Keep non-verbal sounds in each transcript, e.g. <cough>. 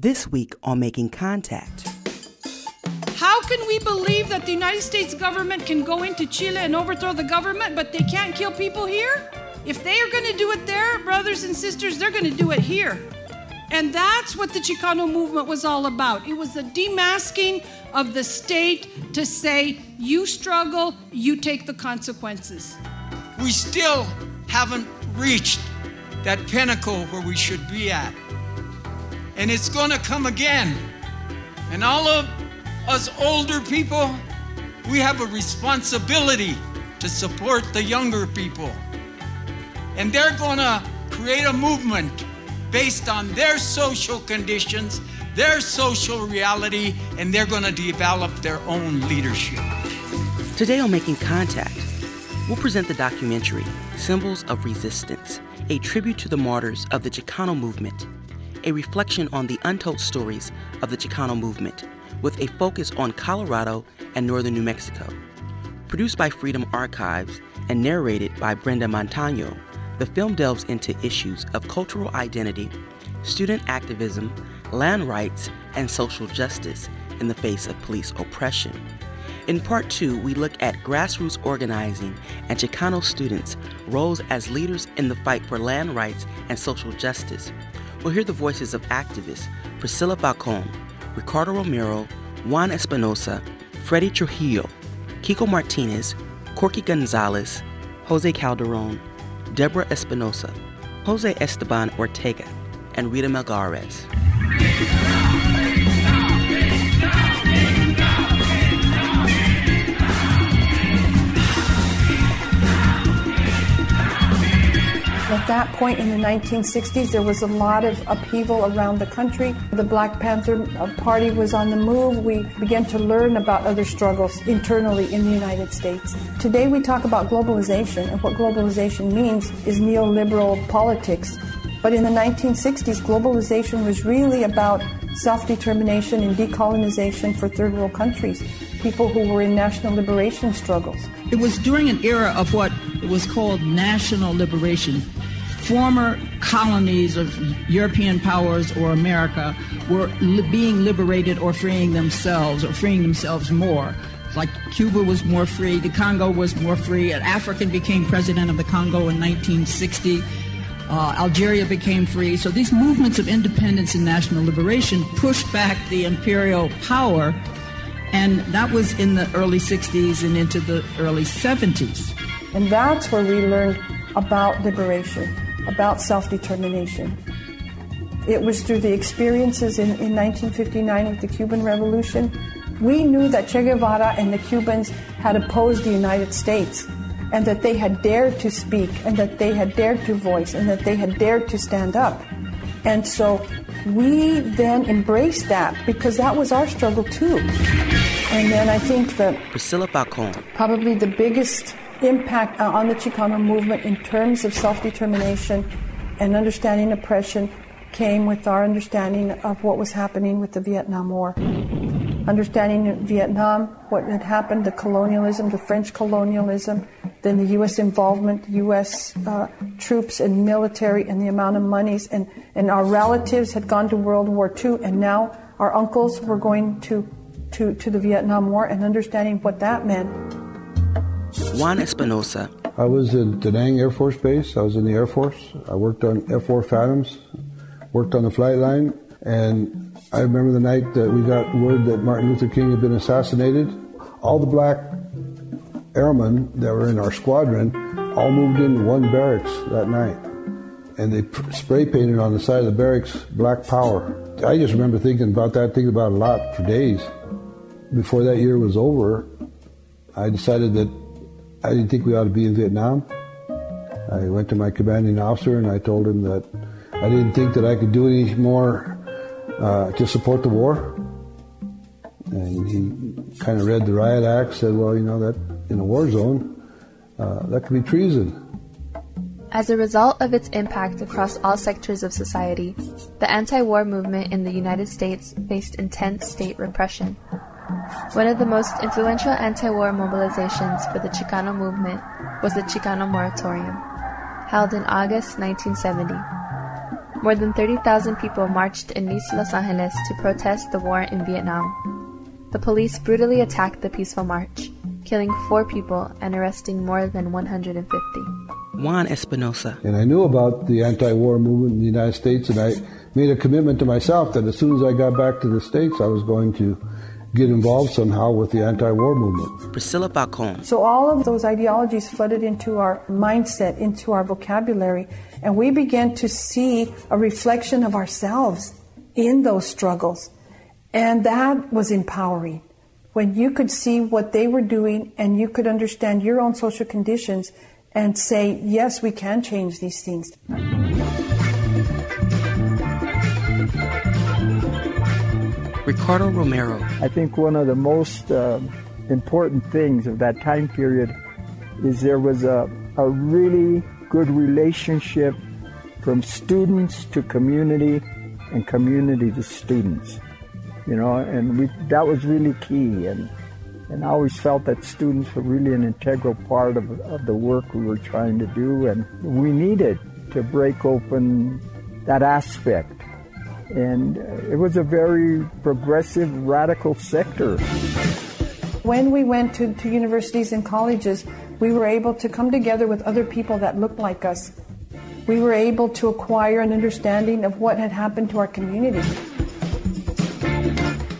This week on Making Contact. How can we believe that the United States government can go into Chile and overthrow the government, but they can't kill people here? If they are going to do it there, brothers and sisters, they're going to do it here. And that's what the Chicano movement was all about. It was the demasking of the state to say, you struggle, you take the consequences. We still haven't reached that pinnacle where we should be at. And it's going to come again. And all of us older people, we have a responsibility to support the younger people. And they're going to create a movement based on their social conditions, their social reality, and they're going to develop their own leadership. Today on Making Contact, we'll present the documentary Symbols of Resistance, a tribute to the martyrs of the Chicano movement, a reflection on the untold stories of the Chicano movement, with a focus on Colorado and northern New Mexico. Produced by Freedom Archives and narrated by Brenda Montano, the film delves into issues of cultural identity, student activism, land rights, and social justice in the face of police oppression. In part two, we look at grassroots organizing and Chicano students' roles as leaders in the fight for land rights and social justice. We'll hear the voices of activists Priscilla Falcon, Ricardo Romero, Juan Espinosa, Freddie Trujillo, Kiko Martinez, Corky Gonzalez, Jose Calderon, Deborah Espinosa, Jose Esteban Ortega, and Rita Melgares. That point in the 1960s, there was a lot of upheaval around the country. The Black Panther Party was on the move. We began to learn about other struggles internally in the United States. Today, we talk about globalization, and what globalization means is neoliberal politics. But in the 1960s, globalization was really about self determination and decolonization for third world countries, people who were in national liberation struggles. It was during an era of what was called national liberation. Former colonies of European powers or America were li- being liberated or freeing themselves or freeing themselves more. Like Cuba was more free, the Congo was more free, an African became president of the Congo in 1960. Uh, Algeria became free. So these movements of independence and national liberation pushed back the imperial power, and that was in the early 60s and into the early 70s. And that's where we learned about liberation, about self determination. It was through the experiences in, in 1959 with the Cuban Revolution. We knew that Che Guevara and the Cubans had opposed the United States and that they had dared to speak and that they had dared to voice and that they had dared to stand up. And so we then embraced that because that was our struggle too. And then I think that Priscilla Falcon, probably the biggest impact uh, on the Chicano movement in terms of self determination and understanding oppression came with our understanding of what was happening with the Vietnam War. Understanding Vietnam, what had happened, the colonialism, the French colonialism, then the U.S. involvement, U.S. Uh, troops and military, and the amount of monies, and, and our relatives had gone to World War II, and now our uncles were going to, to, to the Vietnam War, and understanding what that meant. Juan Espinosa, I was in Da Nang Air Force Base. I was in the Air Force. I worked on F-4 Phantoms, worked on the flight line, and I remember the night that we got word that Martin Luther King had been assassinated. All the black airmen that were in our squadron all moved into one barracks that night, and they pr- spray painted on the side of the barracks "Black Power." I just remember thinking about that, thinking about it a lot for days. Before that year was over, I decided that I didn't think we ought to be in Vietnam. I went to my commanding officer and I told him that I didn't think that I could do any more uh, to support the war. And he kind of read the riot act, said, well, you know, that in a war zone, uh, that could be treason. As a result of its impact across all sectors of society, the anti war movement in the United States faced intense state repression. One of the most influential anti war mobilizations for the Chicano movement was the Chicano Moratorium, held in August 1970. More than 30,000 people marched in East Los Angeles to protest the war in Vietnam. The police brutally attacked the peaceful march, killing four people and arresting more than 150. Juan Espinosa. And I knew about the anti war movement in the United States, and I made a commitment to myself that as soon as I got back to the States, I was going to get involved somehow with the anti war movement. Priscilla Falcon. So all of those ideologies flooded into our mindset, into our vocabulary, and we began to see a reflection of ourselves in those struggles. And that was empowering. When you could see what they were doing and you could understand your own social conditions and say, yes, we can change these things. Ricardo Romero. I think one of the most uh, important things of that time period is there was a, a really good relationship from students to community and community to students. You know, and we, that was really key. And, and I always felt that students were really an integral part of, of the work we were trying to do. And we needed to break open that aspect. And uh, it was a very progressive, radical sector. When we went to, to universities and colleges, we were able to come together with other people that looked like us. We were able to acquire an understanding of what had happened to our community.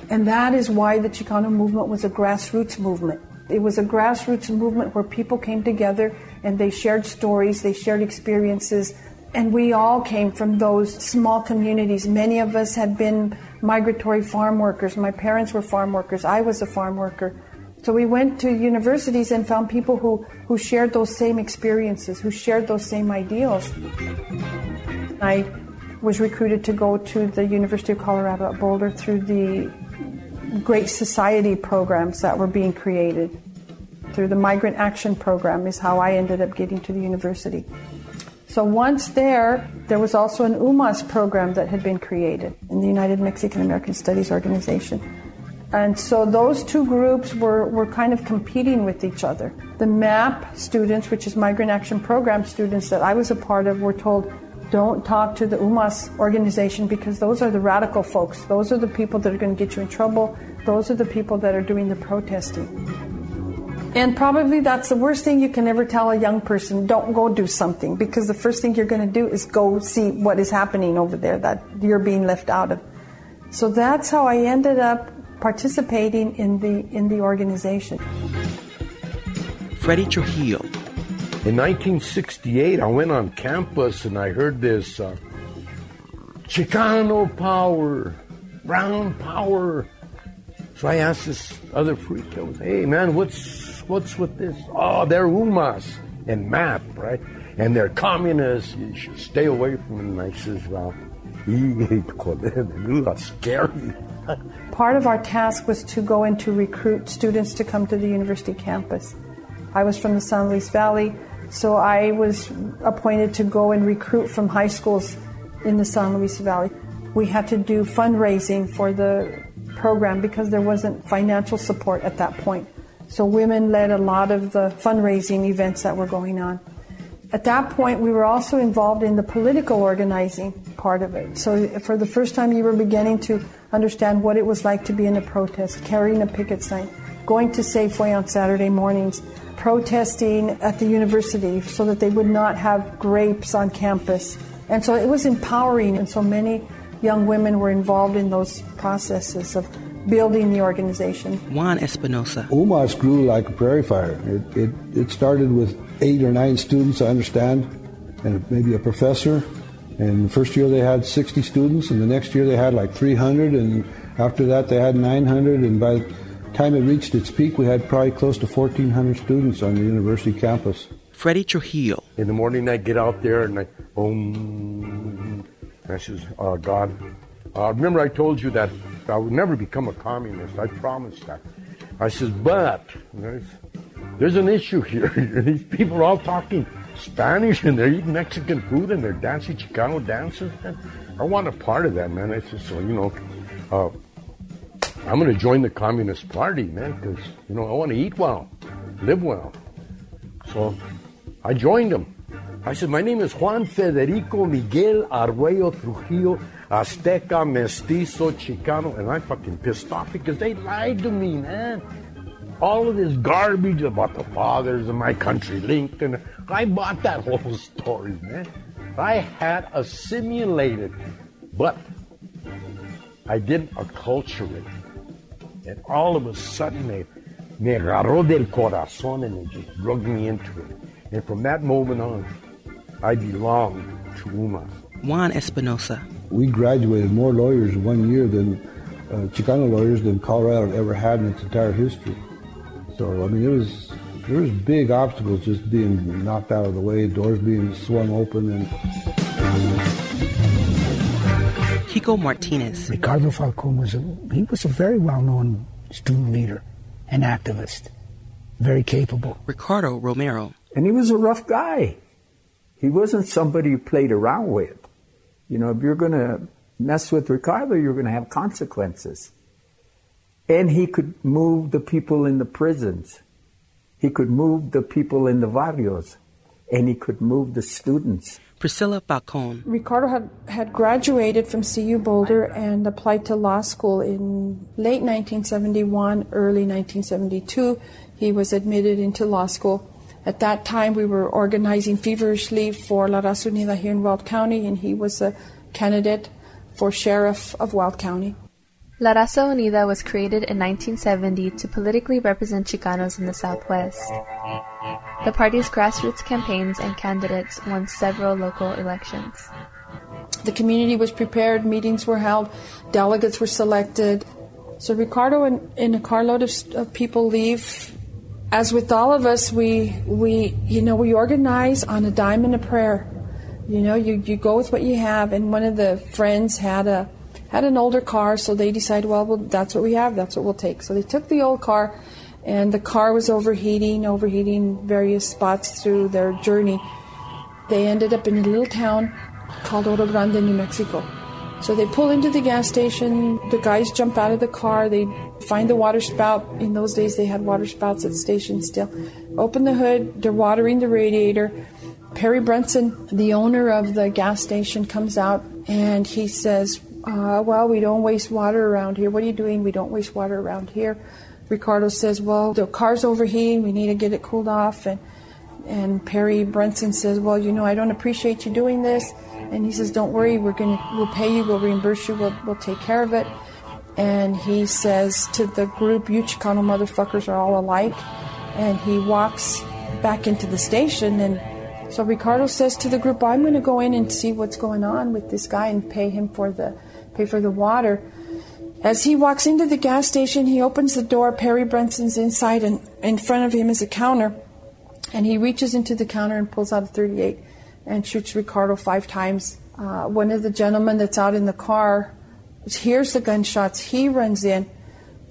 And that is why the Chicano movement was a grassroots movement. It was a grassroots movement where people came together and they shared stories, they shared experiences, and we all came from those small communities. Many of us had been migratory farm workers. My parents were farm workers. I was a farm worker. So we went to universities and found people who, who shared those same experiences, who shared those same ideals. I was recruited to go to the University of Colorado at Boulder through the Great Society programs that were being created. Through the Migrant Action Program is how I ended up getting to the university. So once there, there was also an UMAS program that had been created in the United Mexican American Studies Organization. And so those two groups were, were kind of competing with each other. The MAP students, which is Migrant Action Program students that I was a part of, were told, don't talk to the UMAS organization because those are the radical folks. Those are the people that are going to get you in trouble. Those are the people that are doing the protesting. And probably that's the worst thing you can ever tell a young person. Don't go do something because the first thing you're going to do is go see what is happening over there that you're being left out of. So that's how I ended up participating in the in the organization. Freddie Trujillo. In 1968, I went on campus and I heard this uh, Chicano power, brown power. So I asked this other freak, I was, hey man, what's what's with this? Oh, they're UMAS and MAP, right? And they're communists. You should stay away from them. I says, well, <laughs> you are scary. Part of our task was to go and to recruit students to come to the university campus. I was from the San Luis Valley, so I was appointed to go and recruit from high schools in the San Luis Valley. We had to do fundraising for the program because there wasn't financial support at that point. So women led a lot of the fundraising events that were going on. At that point, we were also involved in the political organizing part of it. So for the first time, you were beginning to understand what it was like to be in a protest, carrying a picket sign, going to Safeway on Saturday mornings, protesting at the university so that they would not have grapes on campus. And so it was empowering, and so many young women were involved in those processes of building the organization. Juan Espinosa. UMAS grew like a prairie fire. It, it, it started with eight or nine students, I understand, and maybe a professor. And the first year they had 60 students, and the next year they had like 300, and after that they had 900, and by the time it reached its peak, we had probably close to 1,400 students on the university campus. Freddie Trujillo. In the morning, I get out there and I, boom. And I says, oh, God. Uh, remember, I told you that I would never become a communist. I promised that. I says, but there's, there's an issue here. <laughs> These people are all talking Spanish and they're eating Mexican food and they're dancing Chicano dances. Man. I want a part of that, man. I said, so, you know, uh, I'm going to join the Communist Party, man, because, you know, I want to eat well, live well. So I joined them. I said, My name is Juan Federico Miguel Arguello Trujillo, Azteca, Mestizo, Chicano. And I'm fucking pissed off because they lied to me, man. All of this garbage about the fathers of my country, Lincoln. I bought that whole story, man. I had assimilated, but I didn't acculturate. And all of a sudden, they, me agarró del corazón and they just drugged me into it. And from that moment on, I belonged to UMAS. Juan Espinosa. We graduated more lawyers in one year than uh, Chicano lawyers than Colorado ever had in its entire history. So, I mean, it was there was big obstacles just being knocked out of the way, doors being swung open, and. Kiko Martinez. Ricardo Falcon was a, he was a very well-known student leader and activist, very capable. Ricardo Romero. And he was a rough guy. He wasn't somebody you played around with. You know, if you're going to mess with Ricardo, you're going to have consequences. And he could move the people in the prisons. He could move the people in the barrios. And he could move the students. Priscilla Falcon. Ricardo had, had graduated from CU Boulder and applied to law school in late 1971, early 1972. He was admitted into law school. At that time, we were organizing feverishly for La Raza Unida here in Weld County, and he was a candidate for sheriff of Weld County. La Raza Unida was created in 1970 to politically represent Chicanos in the Southwest. The party's grassroots campaigns and candidates won several local elections. The community was prepared, meetings were held, delegates were selected. So Ricardo and, and a carload of, of people leave. As with all of us, we, we, you know, we organize on a dime and a prayer. You know, you, you go with what you have. And one of the friends had a, had an older car, so they decided, well, well, that's what we have, that's what we'll take. So they took the old car, and the car was overheating, overheating various spots through their journey. They ended up in a little town called Oro Grande, New Mexico. So they pull into the gas station, the guys jump out of the car, they find the water spout. In those days, they had water spouts at stations still. Open the hood, they're watering the radiator. Perry Brunson, the owner of the gas station, comes out and he says, uh, Well, we don't waste water around here. What are you doing? We don't waste water around here. Ricardo says, Well, the car's overheating. We need to get it cooled off. And, and Perry Brunson says, Well, you know, I don't appreciate you doing this. And he says, Don't worry, we're gonna we'll pay you, we'll reimburse you, we'll, we'll take care of it. And he says to the group, You Chicano motherfuckers are all alike. And he walks back into the station and so Ricardo says to the group, I'm gonna go in and see what's going on with this guy and pay him for the pay for the water. As he walks into the gas station, he opens the door. Perry Brunson's inside, and in front of him is a counter. And he reaches into the counter and pulls out a 38 and shoots Ricardo five times. Uh, one of the gentlemen that's out in the car hears the gunshots. He runs in,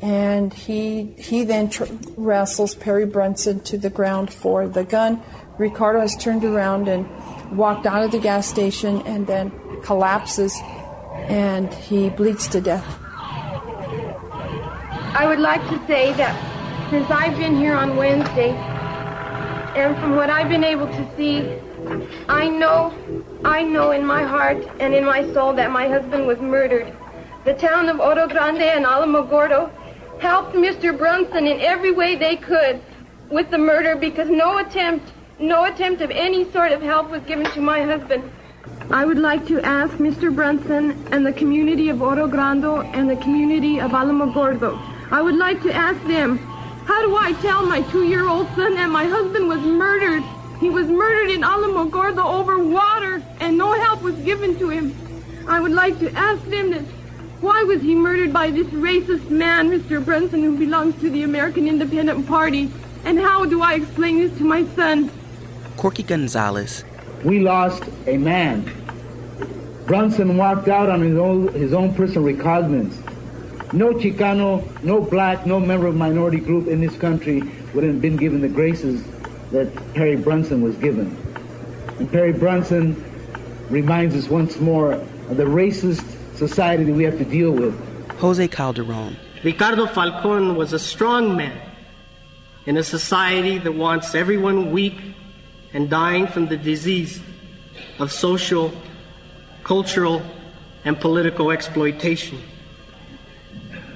and he he then tr- wrestles Perry Brunson to the ground for the gun. Ricardo has turned around and walked out of the gas station, and then collapses, and he bleeds to death. I would like to say that since I've been here on Wednesday, and from what I've been able to see, I know, I know in my heart and in my soul that my husband was murdered. The town of Oro Grande and Alamogordo helped Mr. Brunson in every way they could with the murder because no attempt, no attempt of any sort of help was given to my husband. I would like to ask Mr. Brunson and the community of Oro Grande and the community of Alamogordo. I would like to ask them, how do I tell my two-year-old son that my husband was murdered? He was murdered in Alamogordo over water and no help was given to him. I would like to ask them that why was he murdered by this racist man, Mr. Brunson, who belongs to the American Independent Party? And how do I explain this to my son? Corky Gonzalez. We lost a man. Brunson walked out on his own, his own personal recognizance. No Chicano, no black, no member of minority group in this country would have been given the graces that Perry Brunson was given. And Perry Brunson reminds us once more of the racist society that we have to deal with. Jose Calderon. Ricardo Falcon was a strong man in a society that wants everyone weak and dying from the disease of social, cultural, and political exploitation.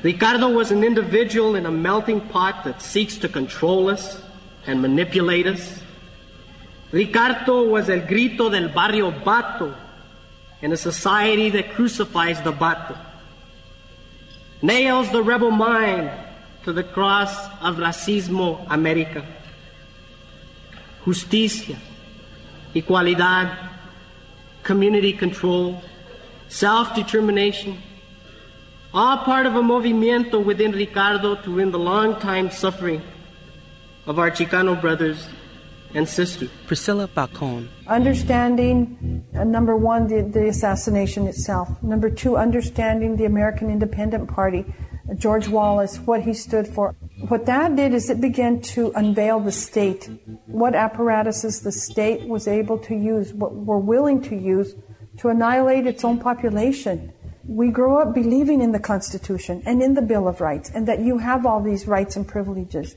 Ricardo was an individual in a melting pot that seeks to control us and manipulate us. Ricardo was el grito del barrio Bato in a society that crucifies the Bato. Nails the rebel mind to the cross of Racismo America. Justicia, igualdad, community control, self determination, all part of a movimiento within Ricardo to end the long time suffering of our Chicano brothers and sisters. Priscilla Falcon. Understanding, uh, number one, the, the assassination itself. Number two, understanding the American Independent Party, uh, George Wallace, what he stood for. What that did is it began to unveil the state, what apparatuses the state was able to use, what were willing to use to annihilate its own population. We grow up believing in the Constitution and in the Bill of Rights and that you have all these rights and privileges.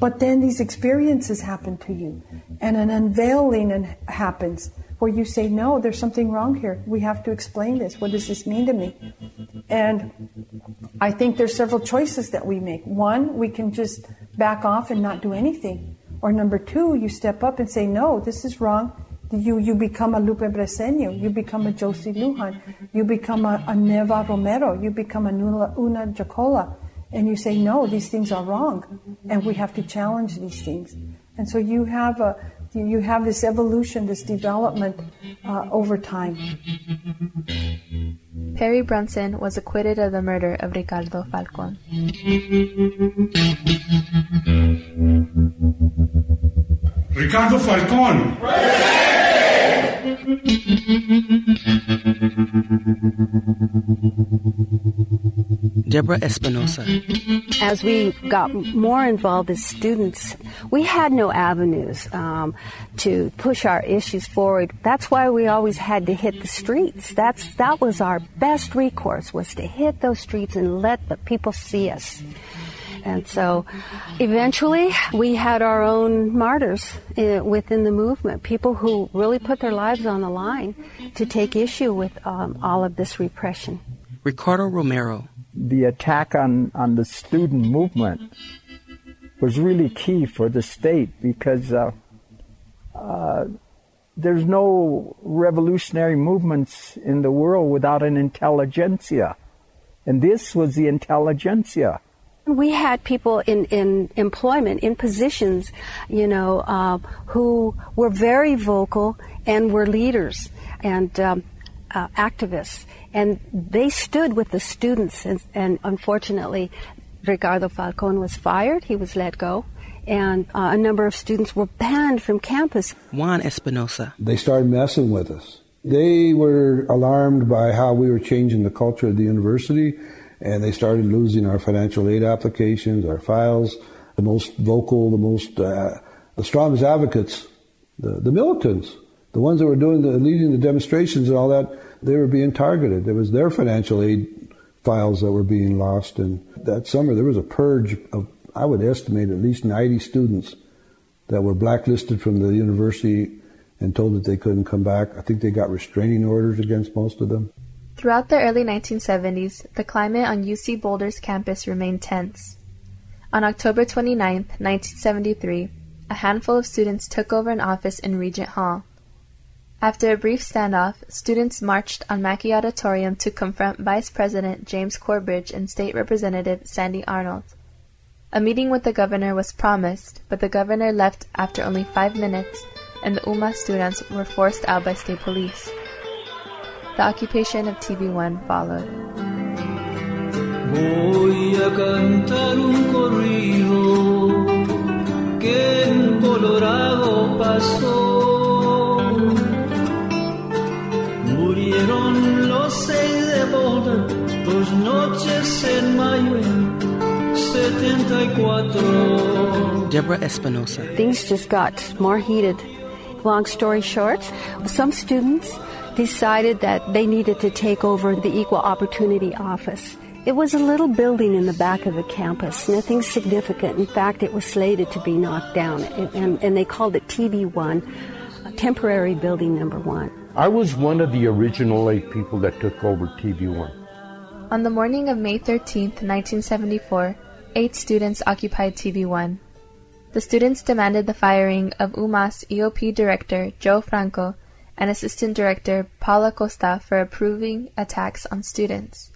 But then these experiences happen to you and an unveiling happens where you say, no, there's something wrong here. We have to explain this. What does this mean to me? And I think there's several choices that we make. One, we can just back off and not do anything. Or number two, you step up and say, no, this is wrong. You, you become a Lupe Briceño. You become a Josie Lujan. You become a, a Neva Romero. You become a Una, Una Jaakola. And you say, no, these things are wrong. And we have to challenge these things. And so you have a, you have this evolution, this development uh, over time. Perry Brunson was acquitted of the murder of Ricardo Falcon. Ricardo Falcon. Deborah Espinosa. As we got more involved as students, we had no avenues um, to push our issues forward. That's why we always had to hit the streets. That's that was our best recourse was to hit those streets and let the people see us. And so eventually we had our own martyrs uh, within the movement, people who really put their lives on the line to take issue with um, all of this repression. Ricardo Romero. The attack on, on the student movement was really key for the state because uh, uh, there's no revolutionary movements in the world without an intelligentsia. And this was the intelligentsia. We had people in, in employment, in positions, you know, uh, who were very vocal and were leaders and um, uh, activists. And they stood with the students. And, and, unfortunately, Ricardo Falcon was fired, he was let go. And uh, a number of students were banned from campus. Juan Espinosa. They started messing with us. They were alarmed by how we were changing the culture of the university and they started losing our financial aid applications, our files. The most vocal, the most, uh, the strongest advocates, the, the militants, the ones that were doing the leading the demonstrations and all that, they were being targeted. It was their financial aid files that were being lost. And that summer there was a purge of, I would estimate, at least 90 students that were blacklisted from the university and told that they couldn't come back. I think they got restraining orders against most of them. Throughout the early 1970s, the climate on UC Boulder's campus remained tense. On October 29, 1973, a handful of students took over an office in Regent Hall. After a brief standoff, students marched on Macky Auditorium to confront Vice President James Corbridge and State Representative Sandy Arnold. A meeting with the governor was promised, but the governor left after only five minutes, and the UMAS students were forced out by state police. The occupation of TV1 followed. Voy a cantar un corrido que en Colorado pasó. Murieron los seis de Boulder, dos noches en mayo en 74. Deborah Espinosa. Things just got more heated. Long story short, some students decided that they needed to take over the Equal Opportunity Office. It was a little building in the back of the campus, nothing significant. In fact, it was slated to be knocked down, and, and, and they called it TV1, temporary building number one. I was one of the original eight people that took over TV1. On the morning of May 13, 1974, eight students occupied TV1. The students demanded the firing of UMAS EOP director Joe Franco and assistant director Paula Costa for approving attacks on students.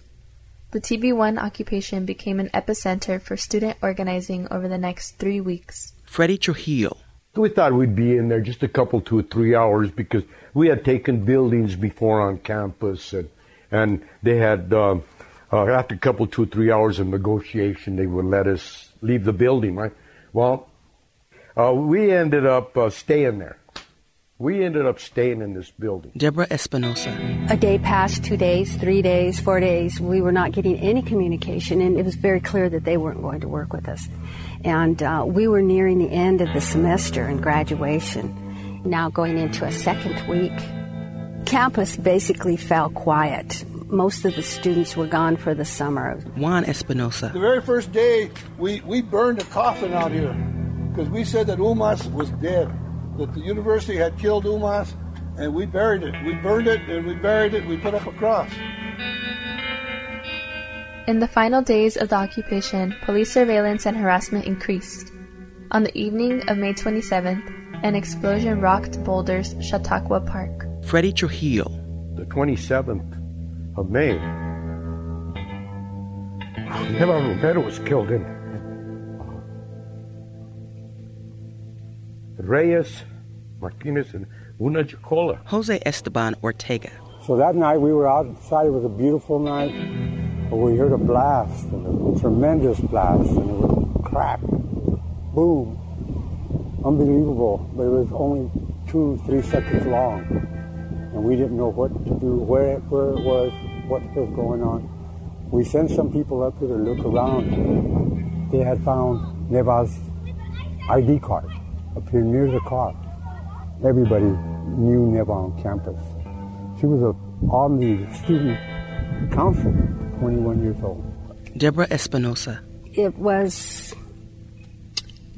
The TV1 occupation became an epicenter for student organizing over the next three weeks. Freddie Trujillo. We thought we'd be in there just a couple, two or three hours because we had taken buildings before on campus and, and they had, uh, uh, after a couple, two or three hours of negotiation, they would let us leave the building, right? Well, uh, we ended up uh, staying there. We ended up staying in this building. Deborah Espinosa. A day passed, two days, three days, four days. We were not getting any communication, and it was very clear that they weren't going to work with us. And uh, we were nearing the end of the semester and graduation, now going into a second week. Campus basically fell quiet. Most of the students were gone for the summer. Juan Espinosa. The very first day, we, we burned a coffin out here because we said that UMAS was dead, that the university had killed UMAS, and we buried it. We burned it and we buried it. We put up a cross. In the final days of the occupation, police surveillance and harassment increased. On the evening of May 27th, an explosion rocked Boulder's Chautauqua Park. Freddie Trujillo. The 27th of May, Neva Romero was killed in Reyes, Martinez, and Una Jaakola. Jose Esteban Ortega. So that night we were outside. It was a beautiful night. But we heard a blast, a tremendous blast, and it was crack, boom, unbelievable. But it was only two, three seconds long, and we didn't know what to do, where it, where it was, what was going on. We sent some people up there to look around. They had found Neva's ID card up here near the car. Everybody knew Neva on campus. She was a, on the student council, 21 years old. Deborah Espinosa. It was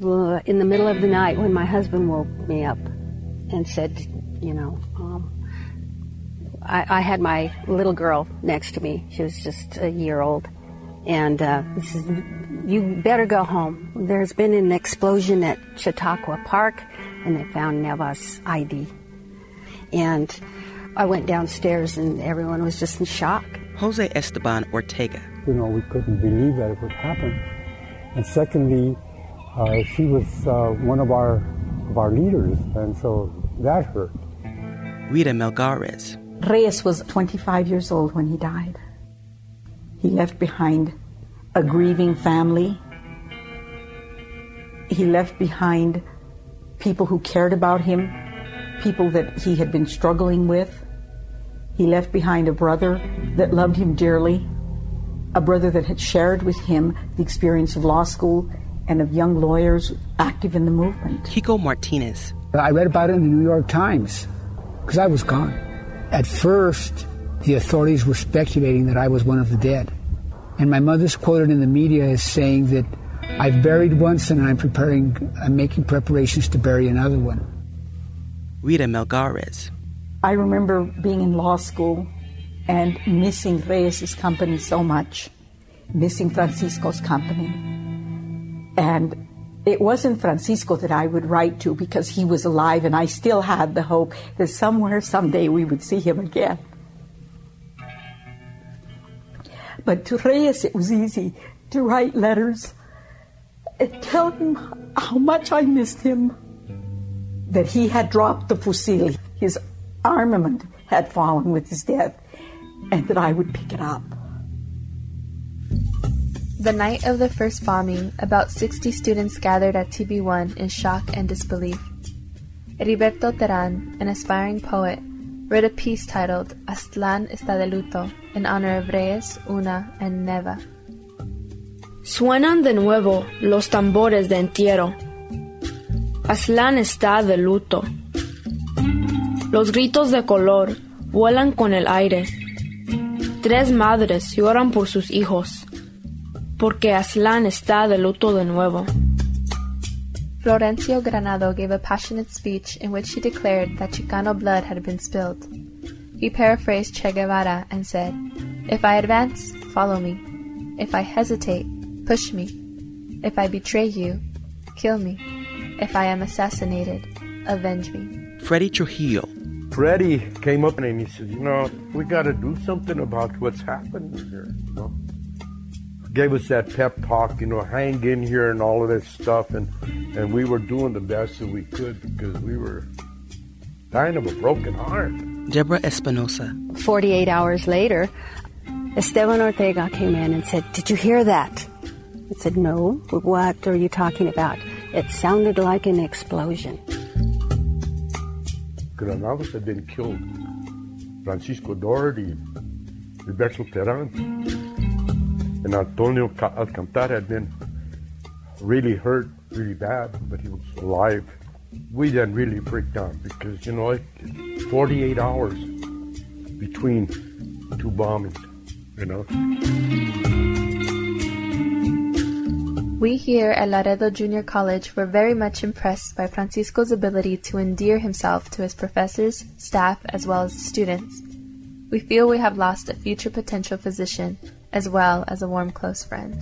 uh, in the middle of the night when my husband woke me up and said, you know, um, I, I, had my little girl next to me. She was just a year old. And uh, he says, you better go home. There's been an explosion at Chautauqua Park, and they found Neva's ID. And I went downstairs, and everyone was just in shock. Jose Esteban Ortega. You know, we couldn't believe that it would happen. And secondly, uh, she was uh, one of our of our leaders, and so that hurt. Rita Melgares. Reyes was 25 years old when he died. He left behind a grieving family. He left behind people who cared about him, people that he had been struggling with. He left behind a brother that loved him dearly, a brother that had shared with him the experience of law school and of young lawyers active in the movement. Kiko Martinez. I read about it in the New York Times because I was gone. At first, the authorities were speculating that I was one of the dead. And my mother's quoted in the media as saying that I've buried once and I'm preparing, I'm making preparations to bury another one. Rita Melgares. I remember being in law school and missing Reyes's company so much, missing Francisco's company. And it wasn't Francisco that I would write to because he was alive and I still had the hope that somewhere, someday we would see him again. But to Reyes, it was easy to write letters and tell him how much I missed him, that he had dropped the fusil, his armament had fallen with his death, and that I would pick it up. The night of the first bombing, about 60 students gathered at TV1 in shock and disbelief. Heriberto Terán, an aspiring poet, wrote a piece titled Aztlán está de luto in honor of Reyes, Una, and Neva. Suenan de nuevo los tambores de entierro. Aztlán está de luto. Los gritos de color vuelan con el aire. Tres madres lloran por sus hijos, porque Aztlán está de luto de nuevo. Florencio Granado gave a passionate speech in which he declared that Chicano blood had been spilled. He paraphrased Che Guevara and said, If I advance, follow me. If I hesitate, push me. If I betray you, kill me. If I am assassinated, avenge me. Freddie Trujillo. Freddie came up and he said, You know, we got to do something about what's happening here. You know? Gave us that pep talk, you know, hang in here and all of that stuff. And, and we were doing the best that we could because we were dying of a broken heart. Deborah Espinosa. 48 hours later, Esteban Ortega came in and said, Did you hear that? I said, No. What are you talking about? It sounded like an explosion. Granados had been killed. Francisco Dougherty, Roberto Terán, and Antonio Alcantara had been really hurt, really bad, but he was alive. We then really freaked out because, you know, 48 hours between two bombings, you know. We here at Laredo Junior College were very much impressed by Francisco's ability to endear himself to his professors, staff, as well as students. We feel we have lost a future potential physician as well as a warm close friend.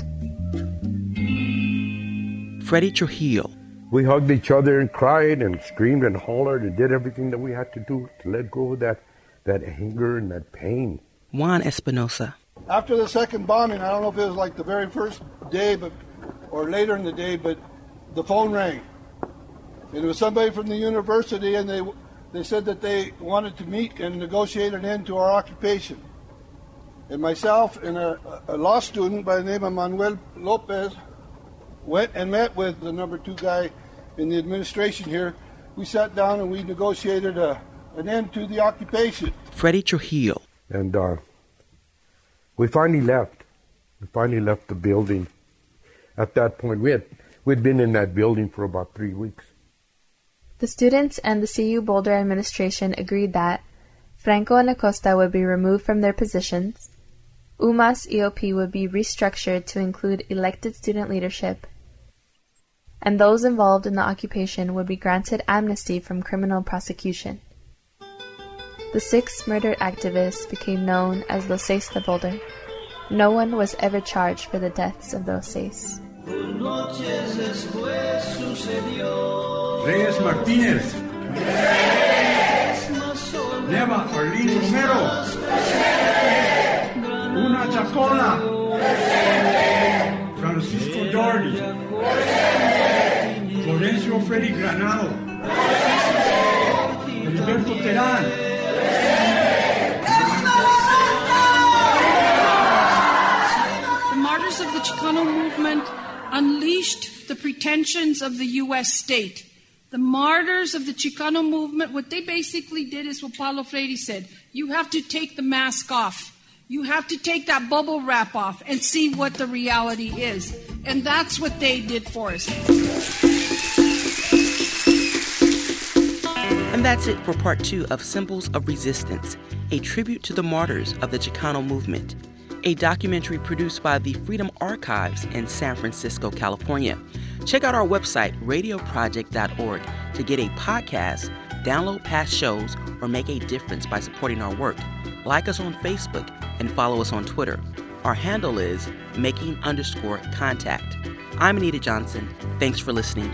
Freddie Trujillo. We hugged each other and cried and screamed and hollered and did everything that we had to do to let go of that, that anger and that pain. Juan Espinosa. After the second bombing, I don't know if it was like the very first day, but or later in the day, but the phone rang. It was somebody from the university, and they they said that they wanted to meet and negotiate an end to our occupation. And myself and a, a law student by the name of Manuel Lopez went and met with the number two guy in the administration here. We sat down and we negotiated a, an end to the occupation. Freddie Trujillo. And uh, we finally left. We finally left the building at that point. We had we'd been in that building for about three weeks. The students and the CU Boulder administration agreed that Franco and Acosta would be removed from their positions, UMAS EOP would be restructured to include elected student leadership, and those involved in the occupation would be granted amnesty from criminal prosecution. The six murdered activists became known as Los Seis de Boulder. No one was ever charged for the deaths of those seis. Reyes Martínez. Neva Arlene Romero. Una Jaakola. Francisco Dougherty. Florencio Freddy Granado. Heriberto Terán. Of the Chicano movement unleashed the pretensions of the U.S. state. The martyrs of the Chicano movement, what they basically did is what Paulo Freire said you have to take the mask off. You have to take that bubble wrap off and see what the reality is. And that's what they did for us. And that's it for part two of Symbols of Resistance, a tribute to the martyrs of the Chicano movement, a documentary produced by the Freedom Archives in San Francisco, California. Check out our website, radioproject.org, to get a podcast, download past shows, or make a difference by supporting our work. Like us on Facebook and follow us on Twitter. Our handle is making underscore contact. I'm Anita Johnson. Thanks for listening.